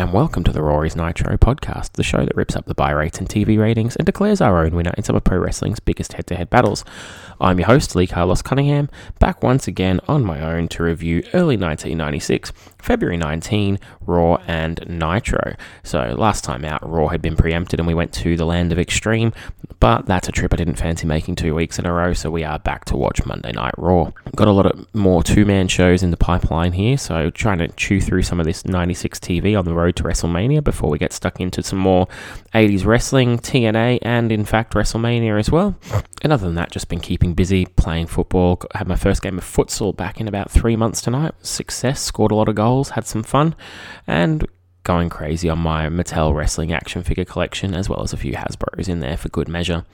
And welcome to the Rory's Nitro podcast, the show that rips up the buy rates and TV ratings and declares our own winner in some of pro wrestling's biggest head to head battles. I'm your host, Lee Carlos Cunningham, back once again on my own to review early 1996, February 19, Raw and Nitro. So, last time out, Raw had been preempted and we went to the land of extreme, but that's a trip I didn't fancy making two weeks in a row, so we are back to watch Monday Night Raw. Got a lot of more two man shows in the pipeline here, so trying to chew through some of this 96 TV on the road to WrestleMania before we get stuck into some more 80s wrestling, TNA, and in fact WrestleMania as well. And other than that, just been keeping busy playing football. Had my first game of futsal back in about three months tonight. Success, scored a lot of goals, had some fun, and going crazy on my Mattel wrestling action figure collection, as well as a few Hasbro's in there for good measure.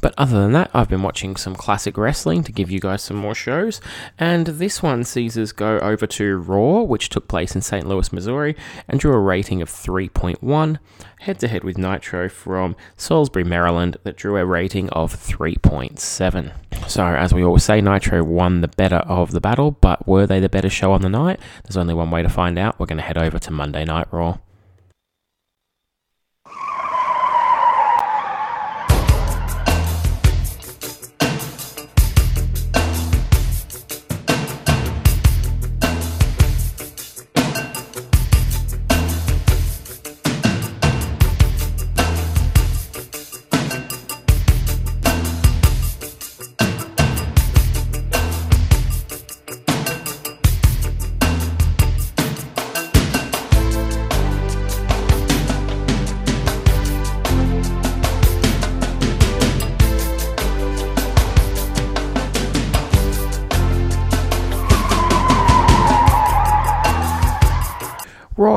But other than that, I've been watching some classic wrestling to give you guys some more shows. And this one sees us go over to Raw, which took place in St. Louis, Missouri, and drew a rating of 3.1, head to head with Nitro from Salisbury, Maryland, that drew a rating of 3.7. So, as we always say, Nitro won the better of the battle, but were they the better show on the night? There's only one way to find out. We're going to head over to Monday Night Raw.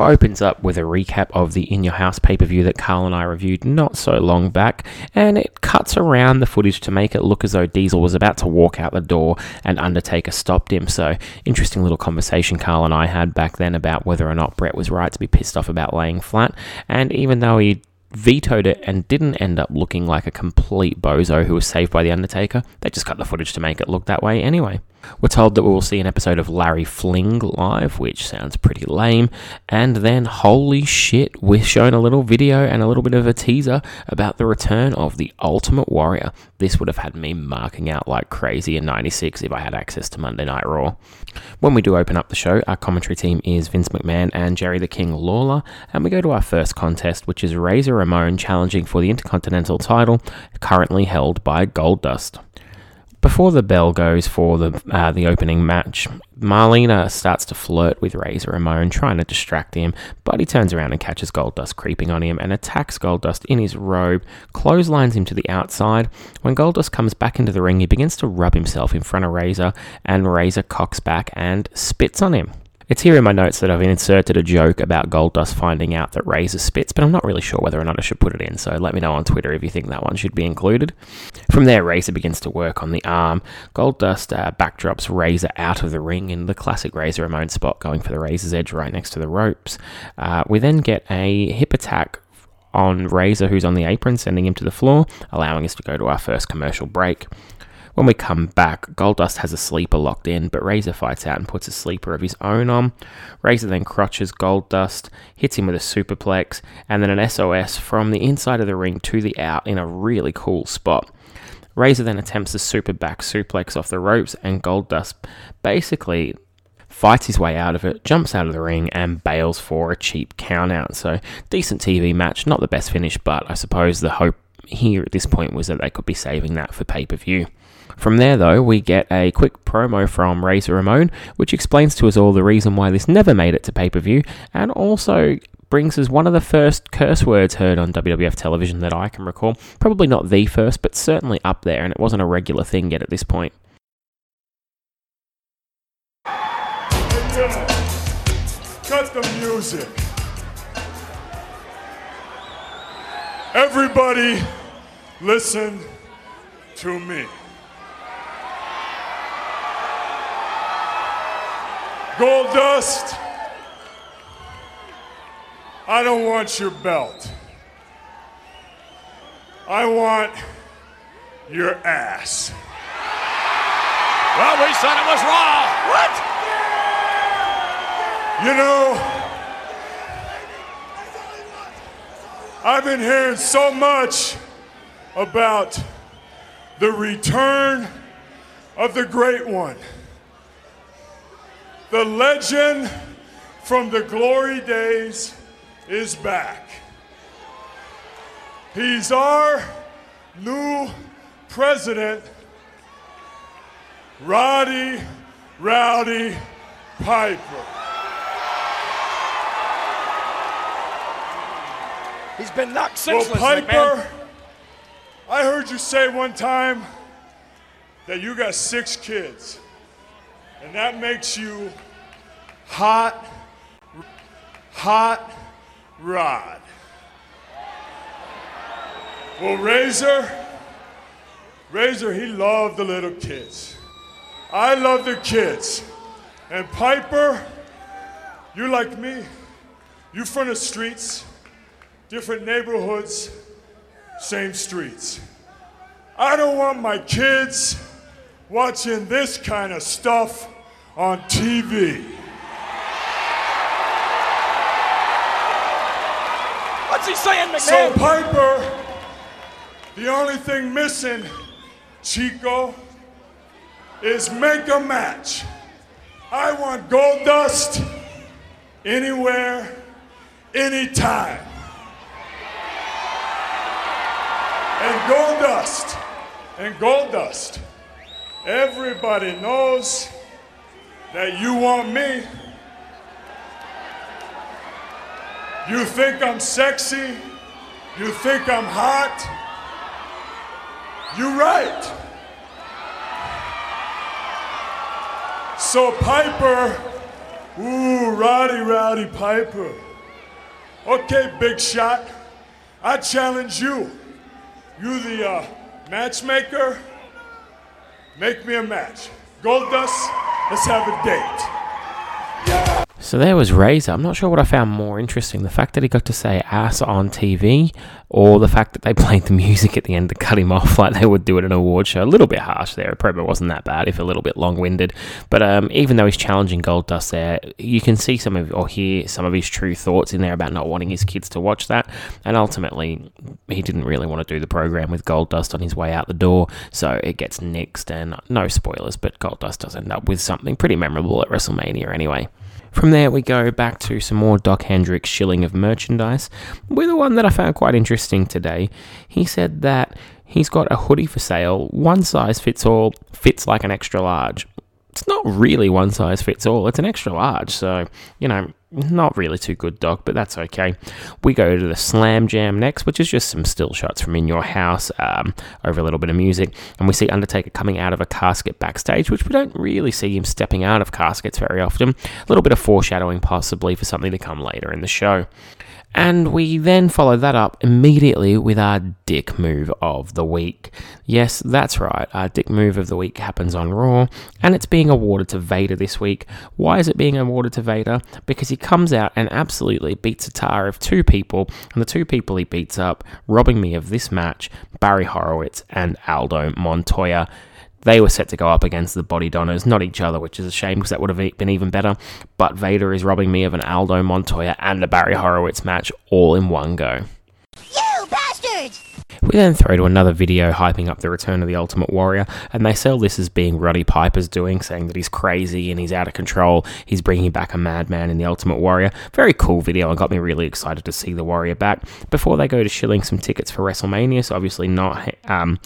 Opens up with a recap of the In Your House pay per view that Carl and I reviewed not so long back, and it cuts around the footage to make it look as though Diesel was about to walk out the door and Undertaker stopped him. So, interesting little conversation Carl and I had back then about whether or not Bret was right to be pissed off about laying flat, and even though he vetoed it and didn't end up looking like a complete bozo who was saved by The Undertaker. They just cut the footage to make it look that way anyway. We're told that we will see an episode of Larry Fling live, which sounds pretty lame. And then, holy shit, we're shown a little video and a little bit of a teaser about the return of the Ultimate Warrior. This would have had me marking out like crazy in 96 if I had access to Monday Night Raw. When we do open up the show, our commentary team is Vince McMahon and Jerry the King Lawler, and we go to our first contest, which is Razor Ramon challenging for the Intercontinental title, currently held by Goldust. Before the bell goes for the uh, the opening match, Marlena starts to flirt with Razor Ramon, trying to distract him, but he turns around and catches Goldust creeping on him and attacks Goldust in his robe, clotheslines him to the outside. When Goldust comes back into the ring, he begins to rub himself in front of Razor, and Razor cocks back and spits on him. It's here in my notes that I've inserted a joke about Goldust finding out that Razor spits, but I'm not really sure whether or not I should put it in, so let me know on Twitter if you think that one should be included. From there, Razor begins to work on the arm. Goldust uh, backdrops Razor out of the ring in the classic Razor Ramon spot, going for the Razor's edge right next to the ropes. Uh, we then get a hip attack on Razor, who's on the apron, sending him to the floor, allowing us to go to our first commercial break. When we come back, Goldust has a sleeper locked in, but Razor fights out and puts a sleeper of his own on. Razor then crotches Goldust, hits him with a superplex, and then an SOS from the inside of the ring to the out in a really cool spot. Razor then attempts a super back suplex off the ropes, and Goldust basically fights his way out of it, jumps out of the ring, and bails for a cheap countout. So, decent TV match, not the best finish, but I suppose the hope here at this point was that they could be saving that for pay per view. From there, though, we get a quick promo from Razor Ramon, which explains to us all the reason why this never made it to pay per view, and also brings us one of the first curse words heard on WWF television that I can recall. Probably not the first, but certainly up there, and it wasn't a regular thing yet at this point. Cut the music. Everybody, listen to me. Goldust, I don't want your belt. I want your ass. Well, we said it was Raw. What? You know, I've been hearing so much about the return of the great one. The legend from the glory days is back. He's our new president, Roddy Rowdy Piper. He's been knocked senseless. Well, Piper, McMahon. I heard you say one time that you got six kids, and that makes you hot, hot rod. Well, Razor, Razor, he loved the little kids. I love the kids. And Piper, you like me. You from the streets, different neighborhoods, same streets. I don't want my kids watching this kind of stuff on TV. What's he saying, McMahon? So? Piper, the only thing missing, Chico, is make a match. I want Goldust anywhere, anytime. And Goldust, and Goldust. Everybody knows that you want me. You think I'm sexy? You think I'm hot? You're right. So, Piper, ooh, Roddy Rowdy Piper. Okay, big shot. I challenge you. You, the uh, matchmaker, make me a match. Goldust, let's have a date. So there was Razor. I'm not sure what I found more interesting the fact that he got to say ass on TV, or the fact that they played the music at the end to cut him off like they would do at an award show. A little bit harsh there. It probably wasn't that bad, if a little bit long winded. But um, even though he's challenging Goldust there, you can see some of, or hear some of his true thoughts in there about not wanting his kids to watch that. And ultimately, he didn't really want to do the program with Goldust on his way out the door, so it gets nixed. And no spoilers, but Goldust does end up with something pretty memorable at WrestleMania anyway. From there, we go back to some more Dok Hendrix shilling of merchandise, with the one that I found quite interesting today. He said that he's got a hoodie for sale, one size fits all, fits like an extra large. It's not really one size fits all, it's an extra large, so, you know, not really too good, Dok, but that's okay. We go to the Slam Jam next, which is just some still shots from in your house um, over a little bit of music. And we see Undertaker coming out of a casket backstage, which we don't really see him stepping out of caskets very often. A little bit of foreshadowing, possibly, for something to come later in the show. And we then follow that up immediately with our dick move of the week. Yes, that's right, our dick move of the week happens on Raw, and it's being awarded to Vader this week. Why is it being awarded to Vader? Because he comes out and absolutely beats a tar of two people, and the two people he beats up, robbing me of this match, Barry Horowitz and Aldo Montoya. They were set to go up against the Bodydonnas, not each other, which is a shame because that would have been even better. But Vader is robbing me of an Aldo Montoya and a Barry Horowitz match all in one go. You bastards! We then throw to another video hyping up the return of the Ultimate Warrior, and they sell this as being Roddy Piper's doing, saying that he's crazy and he's out of control. He's bringing back a madman in the Ultimate Warrior. Very cool video and got me really excited to see the Warrior back. Before they go to shilling some tickets for WrestleMania, so obviously not um,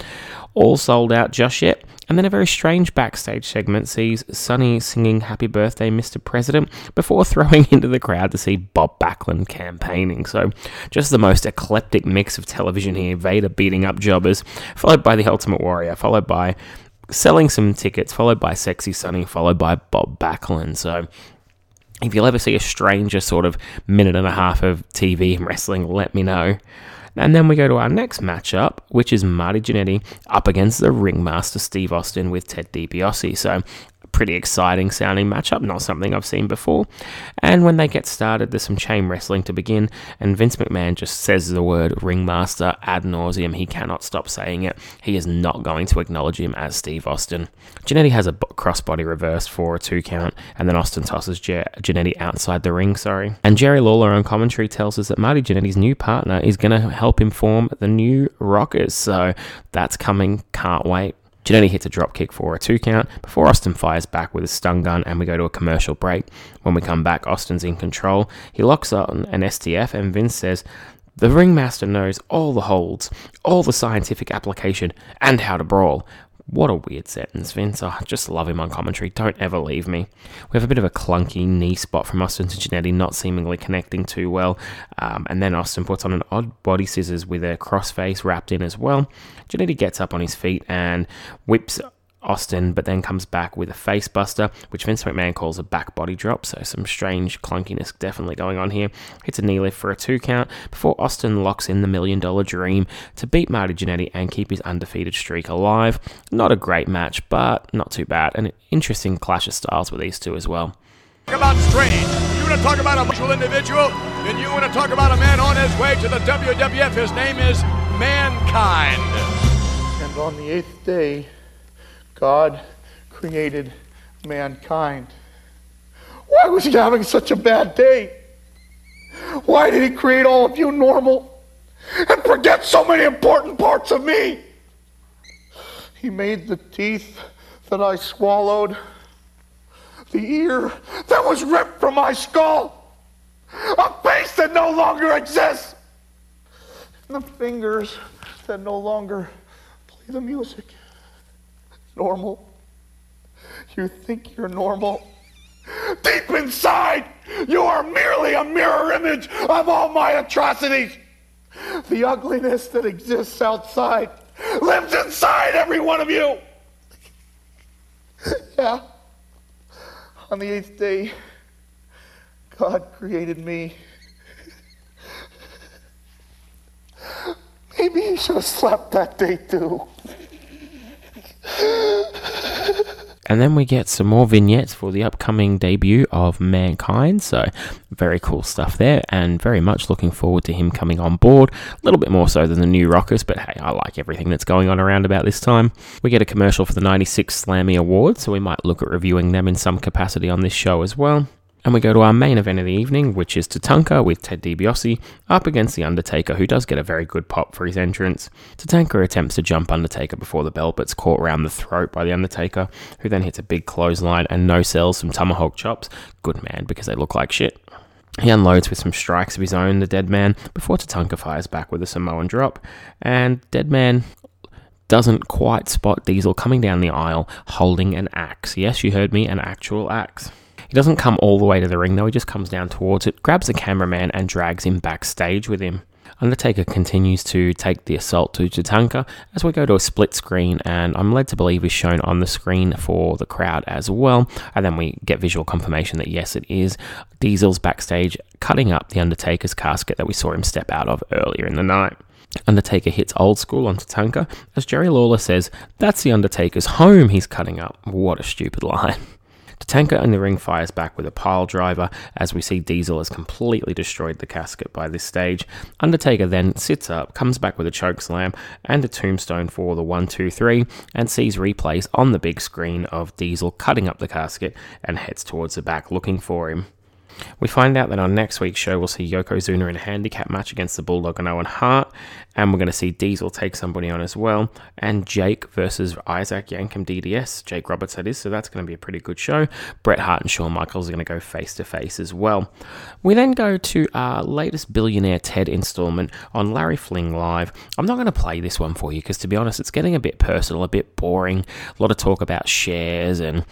all sold out just yet. And then a very strange backstage segment sees Sunny singing Happy Birthday, Mr. President, before throwing into the crowd to see Bob Backlund campaigning. So, just the most eclectic mix of television here Vader beating up jobbers, followed by the Ultimate Warrior, followed by selling some tickets, followed by Sexy Sunny, followed by Bob Backlund. So, if you'll ever see a stranger sort of minute and a half of TV and wrestling, let me know. And then we go to our next matchup, which is Marty Jannetty up against the ringmaster Steve Austin with Ted DiBiase. So pretty exciting sounding matchup, not something I've seen before. And when they get started, there's some chain wrestling to begin, and Vince McMahon just says the word ringmaster ad nauseum. He cannot stop saying it. He is not going to acknowledge him as Steve Austin. Jannetty has a crossbody reverse for a two count, and then Austin tosses Jannetty outside the ring, sorry. And Jerry Lawler on commentary tells us that Marty Jannetty's new partner is going to help him form the new Rockers, so that's coming. Can't wait. Jannetty hits a drop kick for a two count before Austin fires back with a stun gun and we go to a commercial break. When we come back, Austin's in control. He locks on an STF and Vince says, the ringmaster knows all the holds, all the scientific application, and how to brawl. What a weird sentence, Vince. Oh, I just love him on commentary. Don't ever leave me. We have a bit of a clunky knee spot from Austin to Jannetty, not seemingly connecting too well. Um, and then Austin puts on an odd body scissors with a crossface wrapped in as well. Jannetty gets up on his feet and whips Austin, but then comes back with a facebuster, which Vince McMahon calls a back body drop. So some strange clunkiness definitely going on here. Hits a knee lift for a two count before Austin locks in the million dollar dream to beat Marty Jannetty and keep his undefeated streak alive. Not a great match, but not too bad. An interesting clash of styles with these two as well. Talk about strange. You want to talk about a mutual individual? Then you want to talk about a man on his way to the WWF. His name is Mankind. And on the eighth day, God created mankind. Why was he having such a bad day? Why did he create all of you normal and forget so many important parts of me? He made the teeth that I swallowed, the ear that was ripped from my skull, a face that no longer exists, and the fingers that no longer play the music normal. You think you're normal. Deep inside, you are merely a mirror image of all my atrocities. The ugliness that exists outside lives inside every one of you. yeah. On the eighth day, God created me. Maybe he should have slept that day too. And then we get some more vignettes for the upcoming debut of Mankind. So, very cool stuff there, and very much looking forward to him coming on board. A little bit more so than the new Rockers, but hey, I like everything that's going on around about this time. We get a commercial for the 96 Slammy Awards, so we might look at reviewing them in some capacity on this show as well. And we go to our main event of the evening, which is Tatanka with Ted DiBiase up against The Undertaker, who does get a very good pop for his entrance. Tatanka attempts to jump Undertaker before the bell, but's caught around the throat by The Undertaker, who then hits a big clothesline and no sells some tomahawk chops. Good man, because they look like shit. He unloads with some strikes of his own, the dead man, before Tatanka fires back with a Samoan drop. And Dead Man doesn't quite spot Diesel coming down the aisle holding an axe. Yes, you heard me, an actual axe. He doesn't come all the way to the ring though, he just comes down towards it, grabs the cameraman, and drags him backstage with him. Undertaker continues to take the assault to Tatanka as we go to a split screen, and I'm led to believe is shown on the screen for the crowd as well. And then we get visual confirmation that yes, it is Diesel's backstage cutting up the Undertaker's casket that we saw him step out of earlier in the night. Undertaker hits old school on Tatanka as Jerry Lawler says, That's the Undertaker's home he's cutting up. What a stupid line. Tatanka in the ring fires back with a pile driver as we see Diesel has completely destroyed the casket by this stage. Undertaker then sits up, comes back with a choke slam and a tombstone for the 1 2 3 and sees replays on the big screen of Diesel cutting up the casket and heads towards the back looking for him. We find out that on next week's show, we'll see Yokozuna in a handicap match against the Bulldog and Owen Hart, and we're going to see Diesel take somebody on as well, and Jake versus Isaac Yankem DDS, Jake Roberts that is, so that's going to be a pretty good show. Bret Hart and Shawn Michaels are going to go face to face as well. We then go to our latest Billionaire Ted installment on Larry Fling Live. I'm not going to play this one for you because, to be honest, it's getting a bit personal, a bit boring. A lot of talk about shares and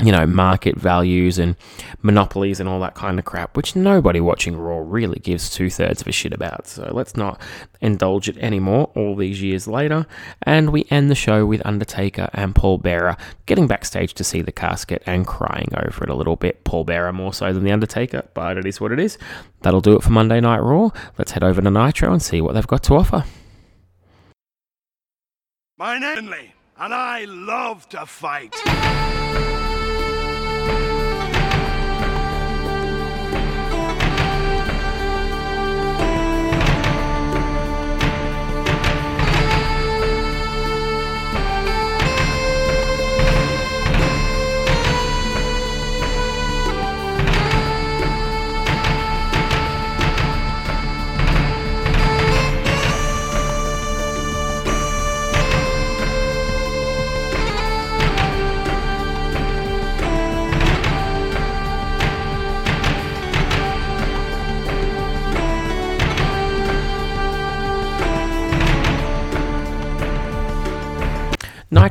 you know, market values and monopolies and all that kind of crap, which nobody watching Raw really gives two thirds of a shit about. So let's not indulge it anymore all these years later. And we end the show with Undertaker and Paul Bearer getting backstage to see the casket and crying over it a little bit. Paul Bearer more so than The Undertaker, but it is what it is. That'll do it for Monday Night Raw. Let's head over to Nitro and see what they've got to offer. My name is and I love to fight.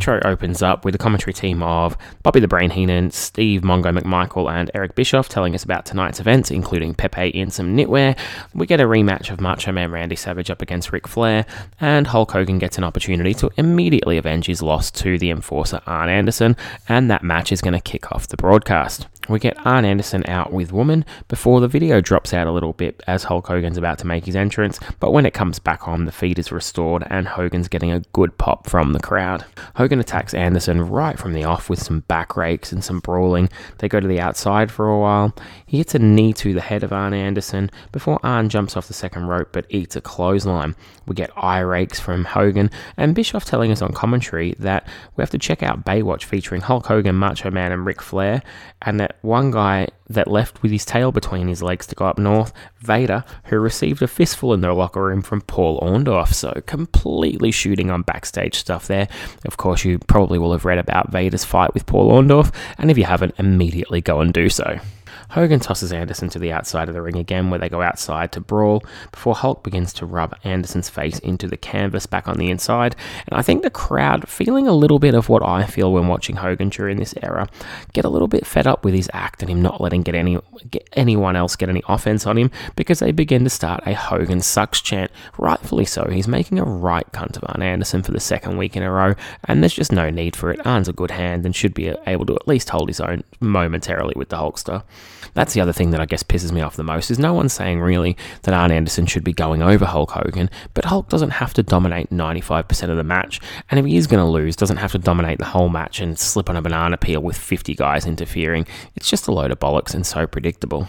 Nitro opens up with a commentary team of Bobby the Brain Heenan, Steve Mongo McMichael, and Eric Bischoff telling us about tonight's events, including Pepe in some knitwear. We get a rematch of Macho Man Randy Savage up against Ric Flair, and Hulk Hogan gets an opportunity to immediately avenge his loss to the enforcer Arn Anderson, and that match is going to kick off the broadcast. We get Arn Anderson out with Woman before the video drops out a little bit as Hulk Hogan's about to make his entrance, but when it comes back on, the feed is restored and Hogan's getting a good pop from the crowd. Hogan attacks Anderson right from the off with some back rakes and some brawling. They go to the outside for a while. He hits a knee to the head of Arn Anderson before Arn jumps off the second rope but eats a clothesline. We get eye rakes from Hogan and Bischoff telling us on commentary that we have to check out Baywatch featuring Hulk Hogan, Macho Man, and Ric Flair, and that one guy that left with his tail between his legs to go up north, Vader, who received a fistful in the locker room from Paul Orndorff. So completely shooting on backstage stuff there. Of course, you probably will have read about Vader's fight with Paul Orndorff, and if you haven't, immediately go and do so. Hogan tosses Anderson to the outside of the ring again, where they go outside to brawl, before Hulk begins to rub Anderson's face into the canvas back on the inside. And I think the crowd, feeling a little bit of what I feel when watching Hogan during this era, get a little bit fed up with his act and him not letting get any get anyone else get any offense on him because they begin to start a Hogan sucks chant. Rightfully so. He's making a right cunt of Arn Anderson for the second week in a row, and there's just no need for it. Arn's a good hand and should be able to at least hold his own momentarily with the Hulkster. That's the other thing that I guess pisses me off the most is no one's saying really that Arn Anderson should be going over Hulk Hogan, but Hulk doesn't have to dominate 95% of the match, and if he is going to lose, doesn't have to dominate the whole match and slip on a banana peel with 50 guys interfering. It's just a load of bollocks and so predictable.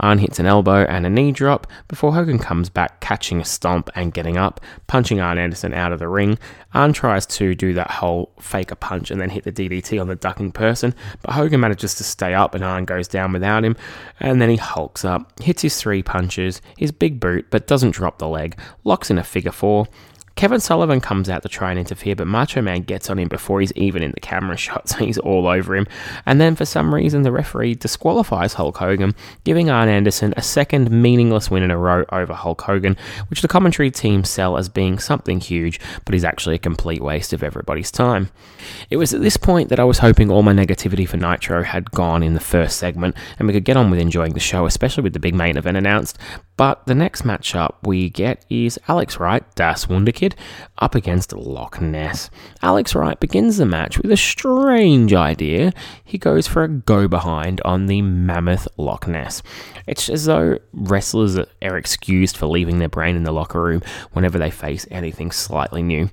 Arn hits an elbow and a knee drop before Hogan comes back, catching a stomp and getting up, punching Arn Anderson out of the ring. Arn tries to do that whole fake a punch and then hit the DDT on the ducking person, but Hogan manages to stay up and Arn goes down without him, and then he hulks up, hits his three punches, his big boot, but doesn't drop the leg, locks in a figure four, Kevin Sullivan comes out to try and interfere, but Macho Man gets on him before he's even in the camera shot, so he's all over him. And then for some reason, the referee disqualifies Hulk Hogan, giving Arn Anderson a second meaningless win in a row over Hulk Hogan, which the commentary team sell as being something huge, but is actually a complete waste of everybody's time. It was at this point that I was hoping all my negativity for Nitro had gone in the first segment, and we could get on with enjoying the show, especially with the big main event announced. But the next matchup we get is Alex Wright, Das Wunderkind, up against Loch Ness. Alex Wright begins the match with a strange idea. He goes for a go behind on the mammoth Loch Ness. It's as though wrestlers are excused for leaving their brain in the locker room whenever they face anything slightly new.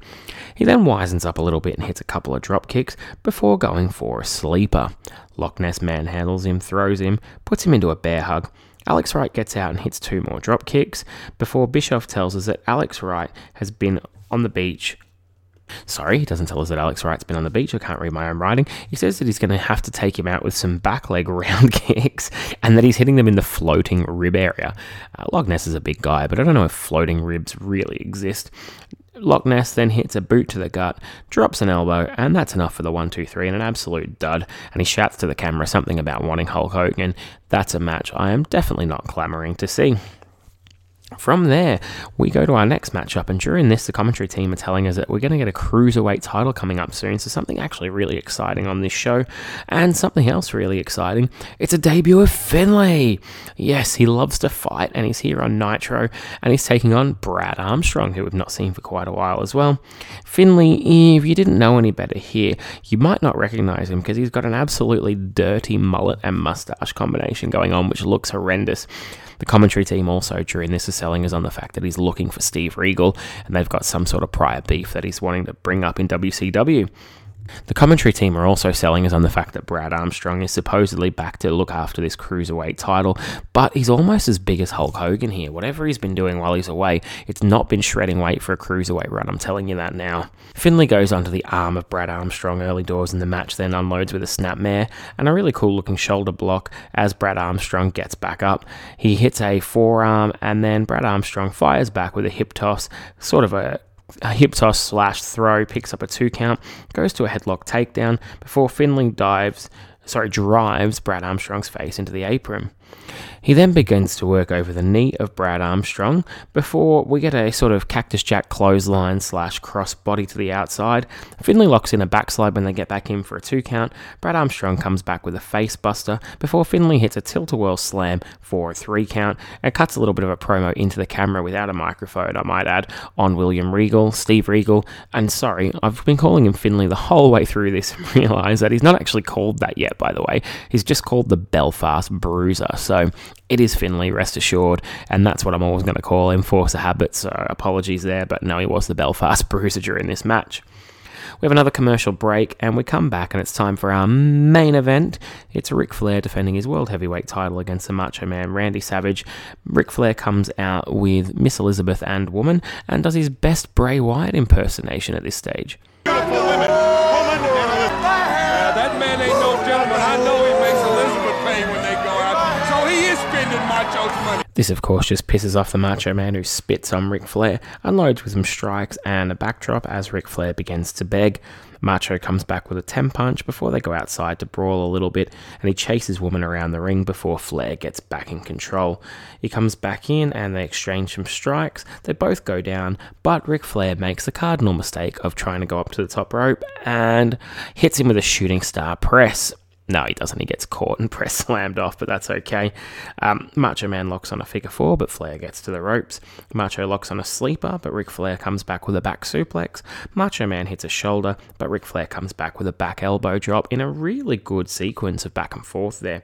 He then wisens up a little bit and hits a couple of drop kicks before going for a sleeper. Loch Ness manhandles him, throws him, puts him into a bear hug. Alex Wright gets out and hits two more drop kicks before Bischoff tells us that Alex Wright has been on the beach. Sorry, he doesn't tell us that Alex Wright's been on the beach. I can't read my own writing. He says that he's going to have to take him out with some back leg round kicks and that he's hitting them in the floating rib area. Uh, Loch Ness is a big guy, but I don't know if floating ribs really exist. Loch Ness then hits a boot to the gut, drops an elbow, and that's enough for the 1 2 3 and an absolute dud. And he shouts to the camera something about wanting Hulk Hogan. That's a match I am definitely not clamoring to see. From there, we go to our next matchup, and during this, the commentary team are telling us that we're going to get a cruiserweight title coming up soon. So, something actually really exciting on this show, and something else really exciting. It's a debut of Finlay. Yes, he loves to fight, and he's here on Nitro, and he's taking on Brad Armstrong, who we've not seen for quite a while as well. Finlay, if you didn't know any better here, you might not recognize him because he's got an absolutely dirty mullet and mustache combination going on, which looks horrendous. The commentary team also during this is selling us on the fact that he's looking for Steve Regal and they've got some sort of prior beef that he's wanting to bring up in WCW. The commentary team are also selling us on the fact that Brad Armstrong is supposedly back to look after this cruiserweight title, but he's almost as big as Hulk Hogan here. Whatever he's been doing while he's away, it's not been shredding weight for a cruiserweight run, I'm telling you that now. Finlay goes onto the arm of Brad Armstrong early doors in the match, then unloads with a snapmare and a really cool looking shoulder block as Brad Armstrong gets back up. He hits a forearm and then Brad Armstrong fires back with a hip toss, sort of a a hip toss slash throw, picks up a two count, goes to a headlock takedown before Finlay dives sorry, drives Brad Armstrong's face into the apron. He then begins to work over the knee of Brad Armstrong before we get a sort of Cactus Jack clothesline slash cross body to the outside. Finlay locks in a backslide when they get back in for a two count. Brad Armstrong comes back with a face buster before Finlay hits a tilt a whirl slam for a three count and cuts a little bit of a promo into the camera without a microphone, I might add, on William Regal, Steve Regal. And sorry, I've been calling him Finlay the whole way through this and that he's not actually called that yet, by the way. He's just called the Belfast Bruiser. So it is Finlay, rest assured, and that's what I'm always going to call him, force of apologies there, but no, he was the Belfast Bruiser during this match. We have another commercial break, and we come back, and it's time for our main event. It's Ric Flair defending his World Heavyweight title against the Macho Man Randy Savage. Ric Flair comes out with Miss Elizabeth and Woman, and does his best Bray Wyatt impersonation at this stage. This, of course, just pisses off the Macho Man who spits on Ric Flair, unloads with some strikes and a backdrop as Ric Flair begins to beg. Macho comes back with a 10 punch before they go outside to brawl a little bit, and he chases Woman around the ring before Flair gets back in control. He comes back in and they exchange some strikes. They both go down, but Ric Flair makes the cardinal mistake of trying to go up to the top rope and hits him with a shooting star press. No, he doesn't. He gets caught and press slammed off, but that's okay. Um, Macho Man locks on a figure four, but Flair gets to the ropes. Macho locks on a sleeper, but Ric Flair comes back with a back suplex. Macho Man hits a shoulder, but Ric Flair comes back with a back elbow drop in a really good sequence of back and forth there.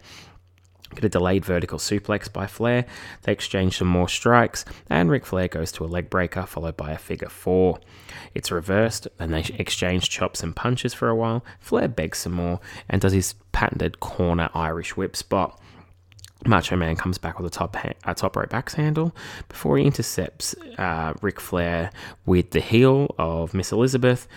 Get a delayed vertical suplex by Flair. They exchange some more strikes, and Ric Flair goes to a leg breaker, followed by a figure four. It's reversed, and they exchange chops and punches for a while. Flair begs some more and does his patented corner Irish whip spot. Macho Man comes back with a top ha- a top rope axe handle before he intercepts uh, Ric Flair with the heel of Miss Elizabeth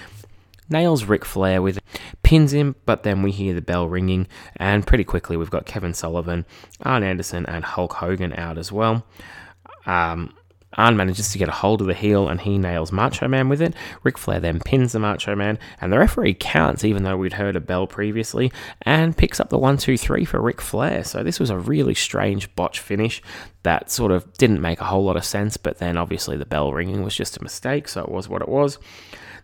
nails Ric Flair with pins him, but then we hear the bell ringing, and pretty quickly we've got Kevin Sullivan, Arn Anderson, and Hulk Hogan out as well. Um, Arn manages to get a hold of the heel and he nails Macho Man with it. Ric Flair then pins the Macho Man, and the referee counts, even though we'd heard a bell previously, and picks up the 1 2 3 for Ric Flair. So this was a really strange botch finish that sort of didn't make a whole lot of sense, but then obviously the bell ringing was just a mistake, so it was what it was.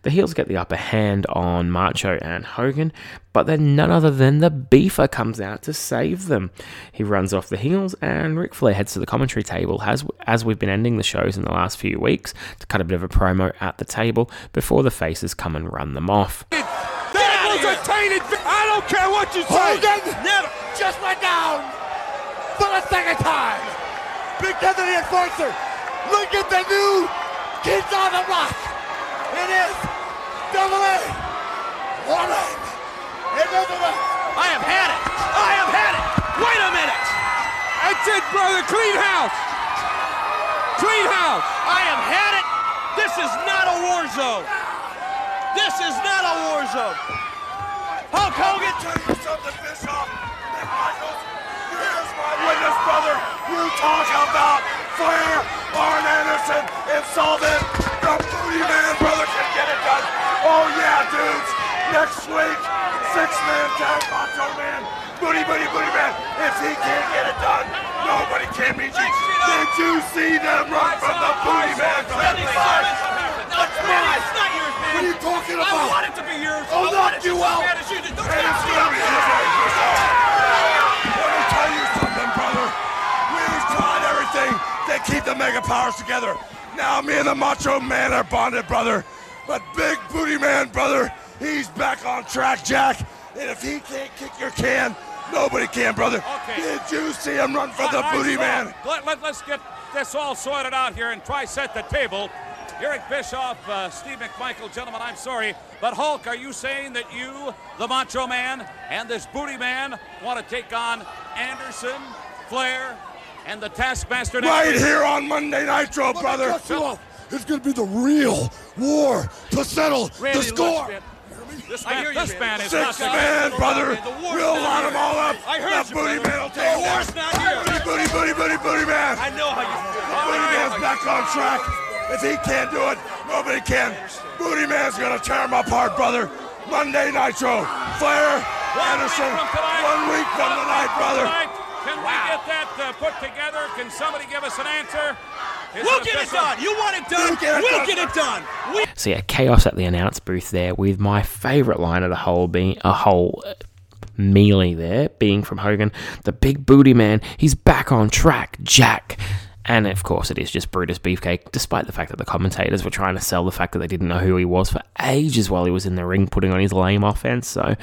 The heels get the upper hand on Macho and Hogan, but then none other than the Beefer comes out to save them. He runs off the heels, and Ric Flair heads to the commentary table, as, as we've been ending the shows in the last few weeks, to cut a bit of a promo at the table before the faces come and run them off. That was a tainted. I don't care what you say. Hogan never just went down for the second time. Big Ted the enforcer. Look at the new kids on the block. It is double A. Woman. Elizabeth. I have had it. I have had it. Wait a minute. That's it, brother. Clean house. Clean house. I have had it. This is not a war zone. This is not a war zone. Hulk Hogan. Tell you something, Bischoff. Nick Michaels, here's my witness, brother. You talk about fire, Arn Anderson, and Sullivan. The Booty Man brother can get it done. Oh yeah, dudes. Next week, six-man tag Macho Man. Booty, booty, booty man. If he can't get it done, nobody can beat you. Did you see them run from the Booty Man? That's mine. It's not yours, man. What are you talking about? I want it to be yours. Oh, I knock want it to you out. as bad as you did. Don't And it's gonna be. Let me tell you something, brother. We've tried everything to keep the mega powers together. Now me and the Macho Man are bonded, brother. But Big Booty Man, brother, he's back on track, Jack. And if he can't kick your can, nobody can, brother. Okay. Did you see him run for the I- I Booty saw. Man? Let, let, us get this all sorted out here and try set the table. Eric Bischoff, uh, Steve McMichael, gentlemen, I'm sorry, but Hulk, are you saying that you, the Macho Man, and this Booty Man want to take on Anderson, Flair, and the Taskmaster Right here on Monday Nitro, brother. cut you. It's gonna be the real war to settle Randy the score. Lutz, This man, this man is Six man, brother. We'll not line them all up. I heard the you, booty man will take them. war's not here. Booty, booty, booty, booty, booty man. I know how you feel. The booty man's back on track. If he can't do it, nobody can. Booty man's gonna tear him apart, brother. Monday Nitro. Flair, One Anderson, week from tonight. one week from tonight, brother. Tonight. Can we get that uh, put together? Can somebody give us an answer? Is We'll get it done. You want it done? You get it We'll done. get it done. We So yeah, chaos at the announce booth there, with my favourite line of the whole being a whole uh, melee there being from Hogan, the big booty man. He's back on track, Jack. And of course, it is just Brutus Beefcake, despite the fact that the commentators were trying to sell the fact that they didn't know who he was for ages while he was in the ring putting on his lame offense. So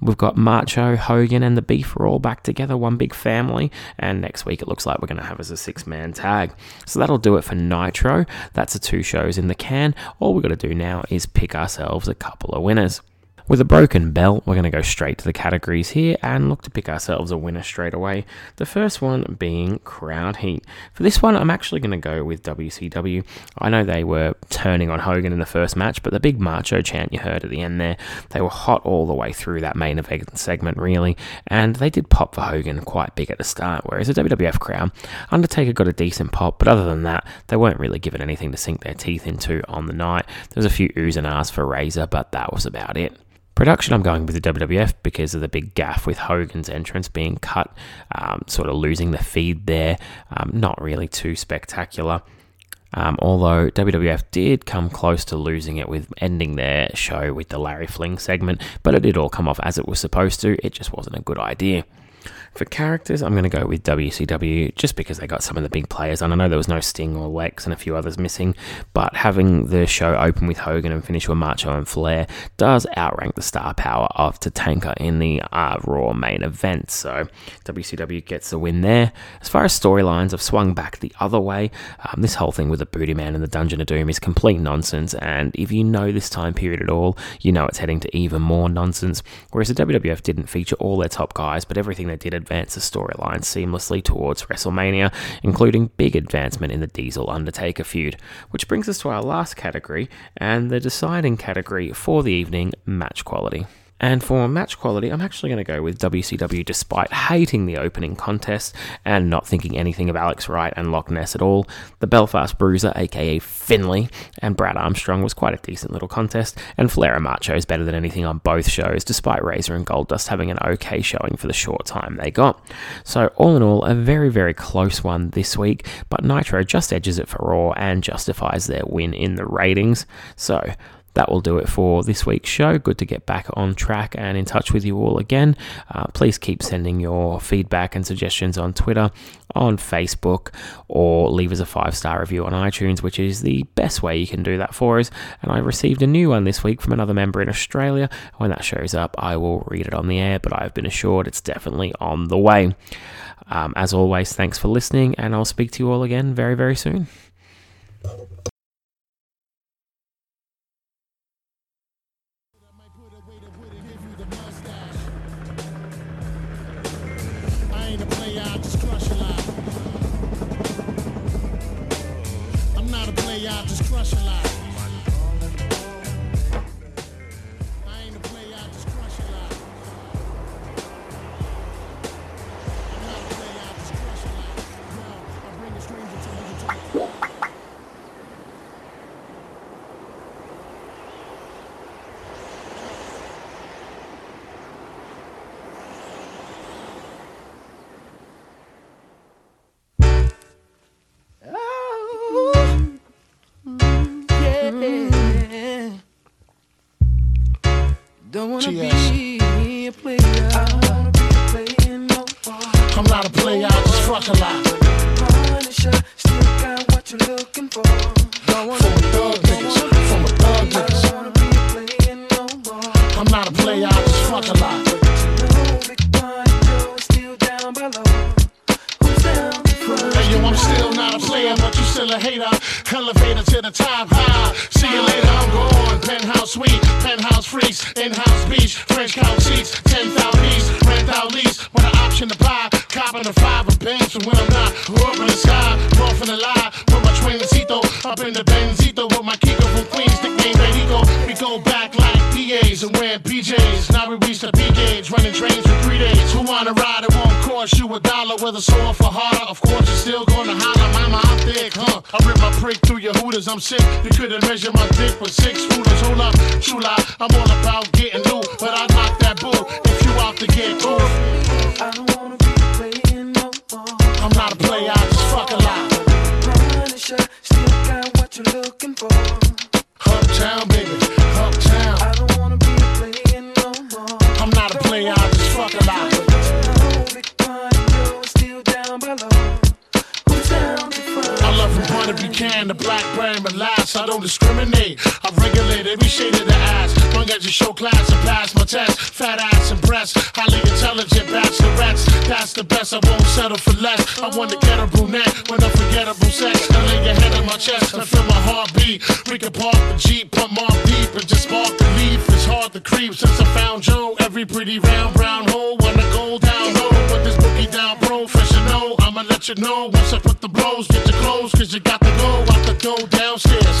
we've got Macho, Hogan, and the Beef are all back together, one big family. And next week, it looks like we're going to have as a six man tag. So that'll do it for Nitro. That's the two shows in the can. All we've got to do now is pick ourselves a couple of winners. With a broken belt, we're going to go straight to the categories here and look to pick ourselves a winner straight away. The first one being Crowd Heat. For this one, I'm actually going to go with WCW. I know they were turning on Hogan in the first match, but the big macho chant you heard at the end there, they were hot all the way through that main event segment, really, and they did pop for Hogan quite big at the start, whereas the WWF crowd, Undertaker got a decent pop, but other than that, they weren't really given anything to sink their teeth into on the night. There was a few oohs and ahs for Razor, but that was about it. Production, I'm going with the WWF because of the big gaff with Hogan's entrance being cut, um, sort of losing the feed there. Um, not really too spectacular. Um, although WWF did come close to losing it with ending their show with the Larry Fling segment, but it did all come off as it was supposed to. It just wasn't a good idea. For characters, I'm going to go with WCW just because they got some of the big players. And I know there was no Sting or Lex and a few others missing, but having the show open with Hogan and finish with Macho and Flair does outrank the star power of Tatanka in the uh, Raw main event. So WCW gets the win there. As far as storylines, I've swung back the other way. Um, this whole thing with the Booty Man and the Dungeon of Doom is complete nonsense. And if you know this time period at all, you know it's heading to even more nonsense. Whereas the WWF didn't feature all their top guys, but everything they did advance the storyline seamlessly towards WrestleMania, including big advancement in the Diesel Undertaker feud. Which brings us to our last category, and the deciding category for the evening match quality. And for match quality, I'm actually going to go with WCW despite hating the opening contest and not thinking anything of Alex Wright and Loch Ness at all. The Belfast Bruiser, aka Finlay, and Brad Armstrong was quite a decent little contest, and Flair and Macho is better than anything on both shows, despite Razor and Goldust having an okay showing for the short time they got. So, all in all, a very, very close one this week, but Nitro just edges it for Raw and justifies their win in the ratings. So, that will do it for this week's show. Good to get back on track and in touch with you all again. Uh, please keep sending your feedback and suggestions on Twitter, on Facebook, or leave us a five star review on iTunes, which is the best way you can do that for us. And I received a new one this week from another member in Australia. When that shows up, I will read it on the air, but I've been assured it's definitely on the way. Um, as always, thanks for listening, and I'll speak to you all again very, very soon. Don't wanna Cheers. be a player. I don't wanna be a player no more. I'm not a player, I just fuck a lot. And wearing PJs. Now we reach the P gauge, running trains for three days. Who wanna ride? It won't cost you a dollar, whether sore for harder. Of course, you're still gonna holler, mama, I'm thick, huh? I rip my prick through your hooters, I'm sick. You couldn't measure my dick with six rulers. Hold up, chula, I'm all about getting loot, but I knock that bull if you out to get don't discriminate. I regulate every shade of the ass. Long as you show class and pass my test. Fat ass and breasts, highly intelligent bachelorettes. That's the best, I won't settle for less. I want to get a brunette with unforgettable sex. I lay your head on my chest and feel my heartbeat. We can park the Jeep, put more deep, and just spark the leaf. It's hard to creep since I found Joe. Every pretty round brown hole, wanna go down low. Put this boogie down, know. I'ma let you know once I put the blows. Get your clothes, cause you got to go out the door downstairs.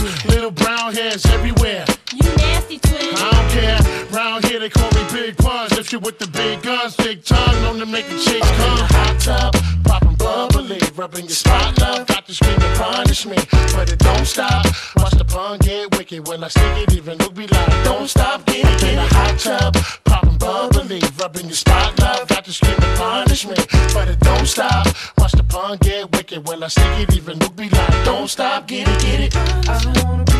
Hairs everywhere. You nasty twin. I don't care. Round here they call me Big Puns. If you with the big guns, big tongue, known to make the chicks come. In the Hot tub, popping bubbly, rubbing your spot, love. Got to scream and punish me, but it don't stop. Watch the pun get wicked when I stick it. Even Luke be like, don't stop, get it in a hot tub, popping bubbly, rubbing your spot, love. Got to scream and punish me, but it don't stop. Watch the pun get wicked when I stick it. Even Luke be like, don't stop, get it, get it. I wanna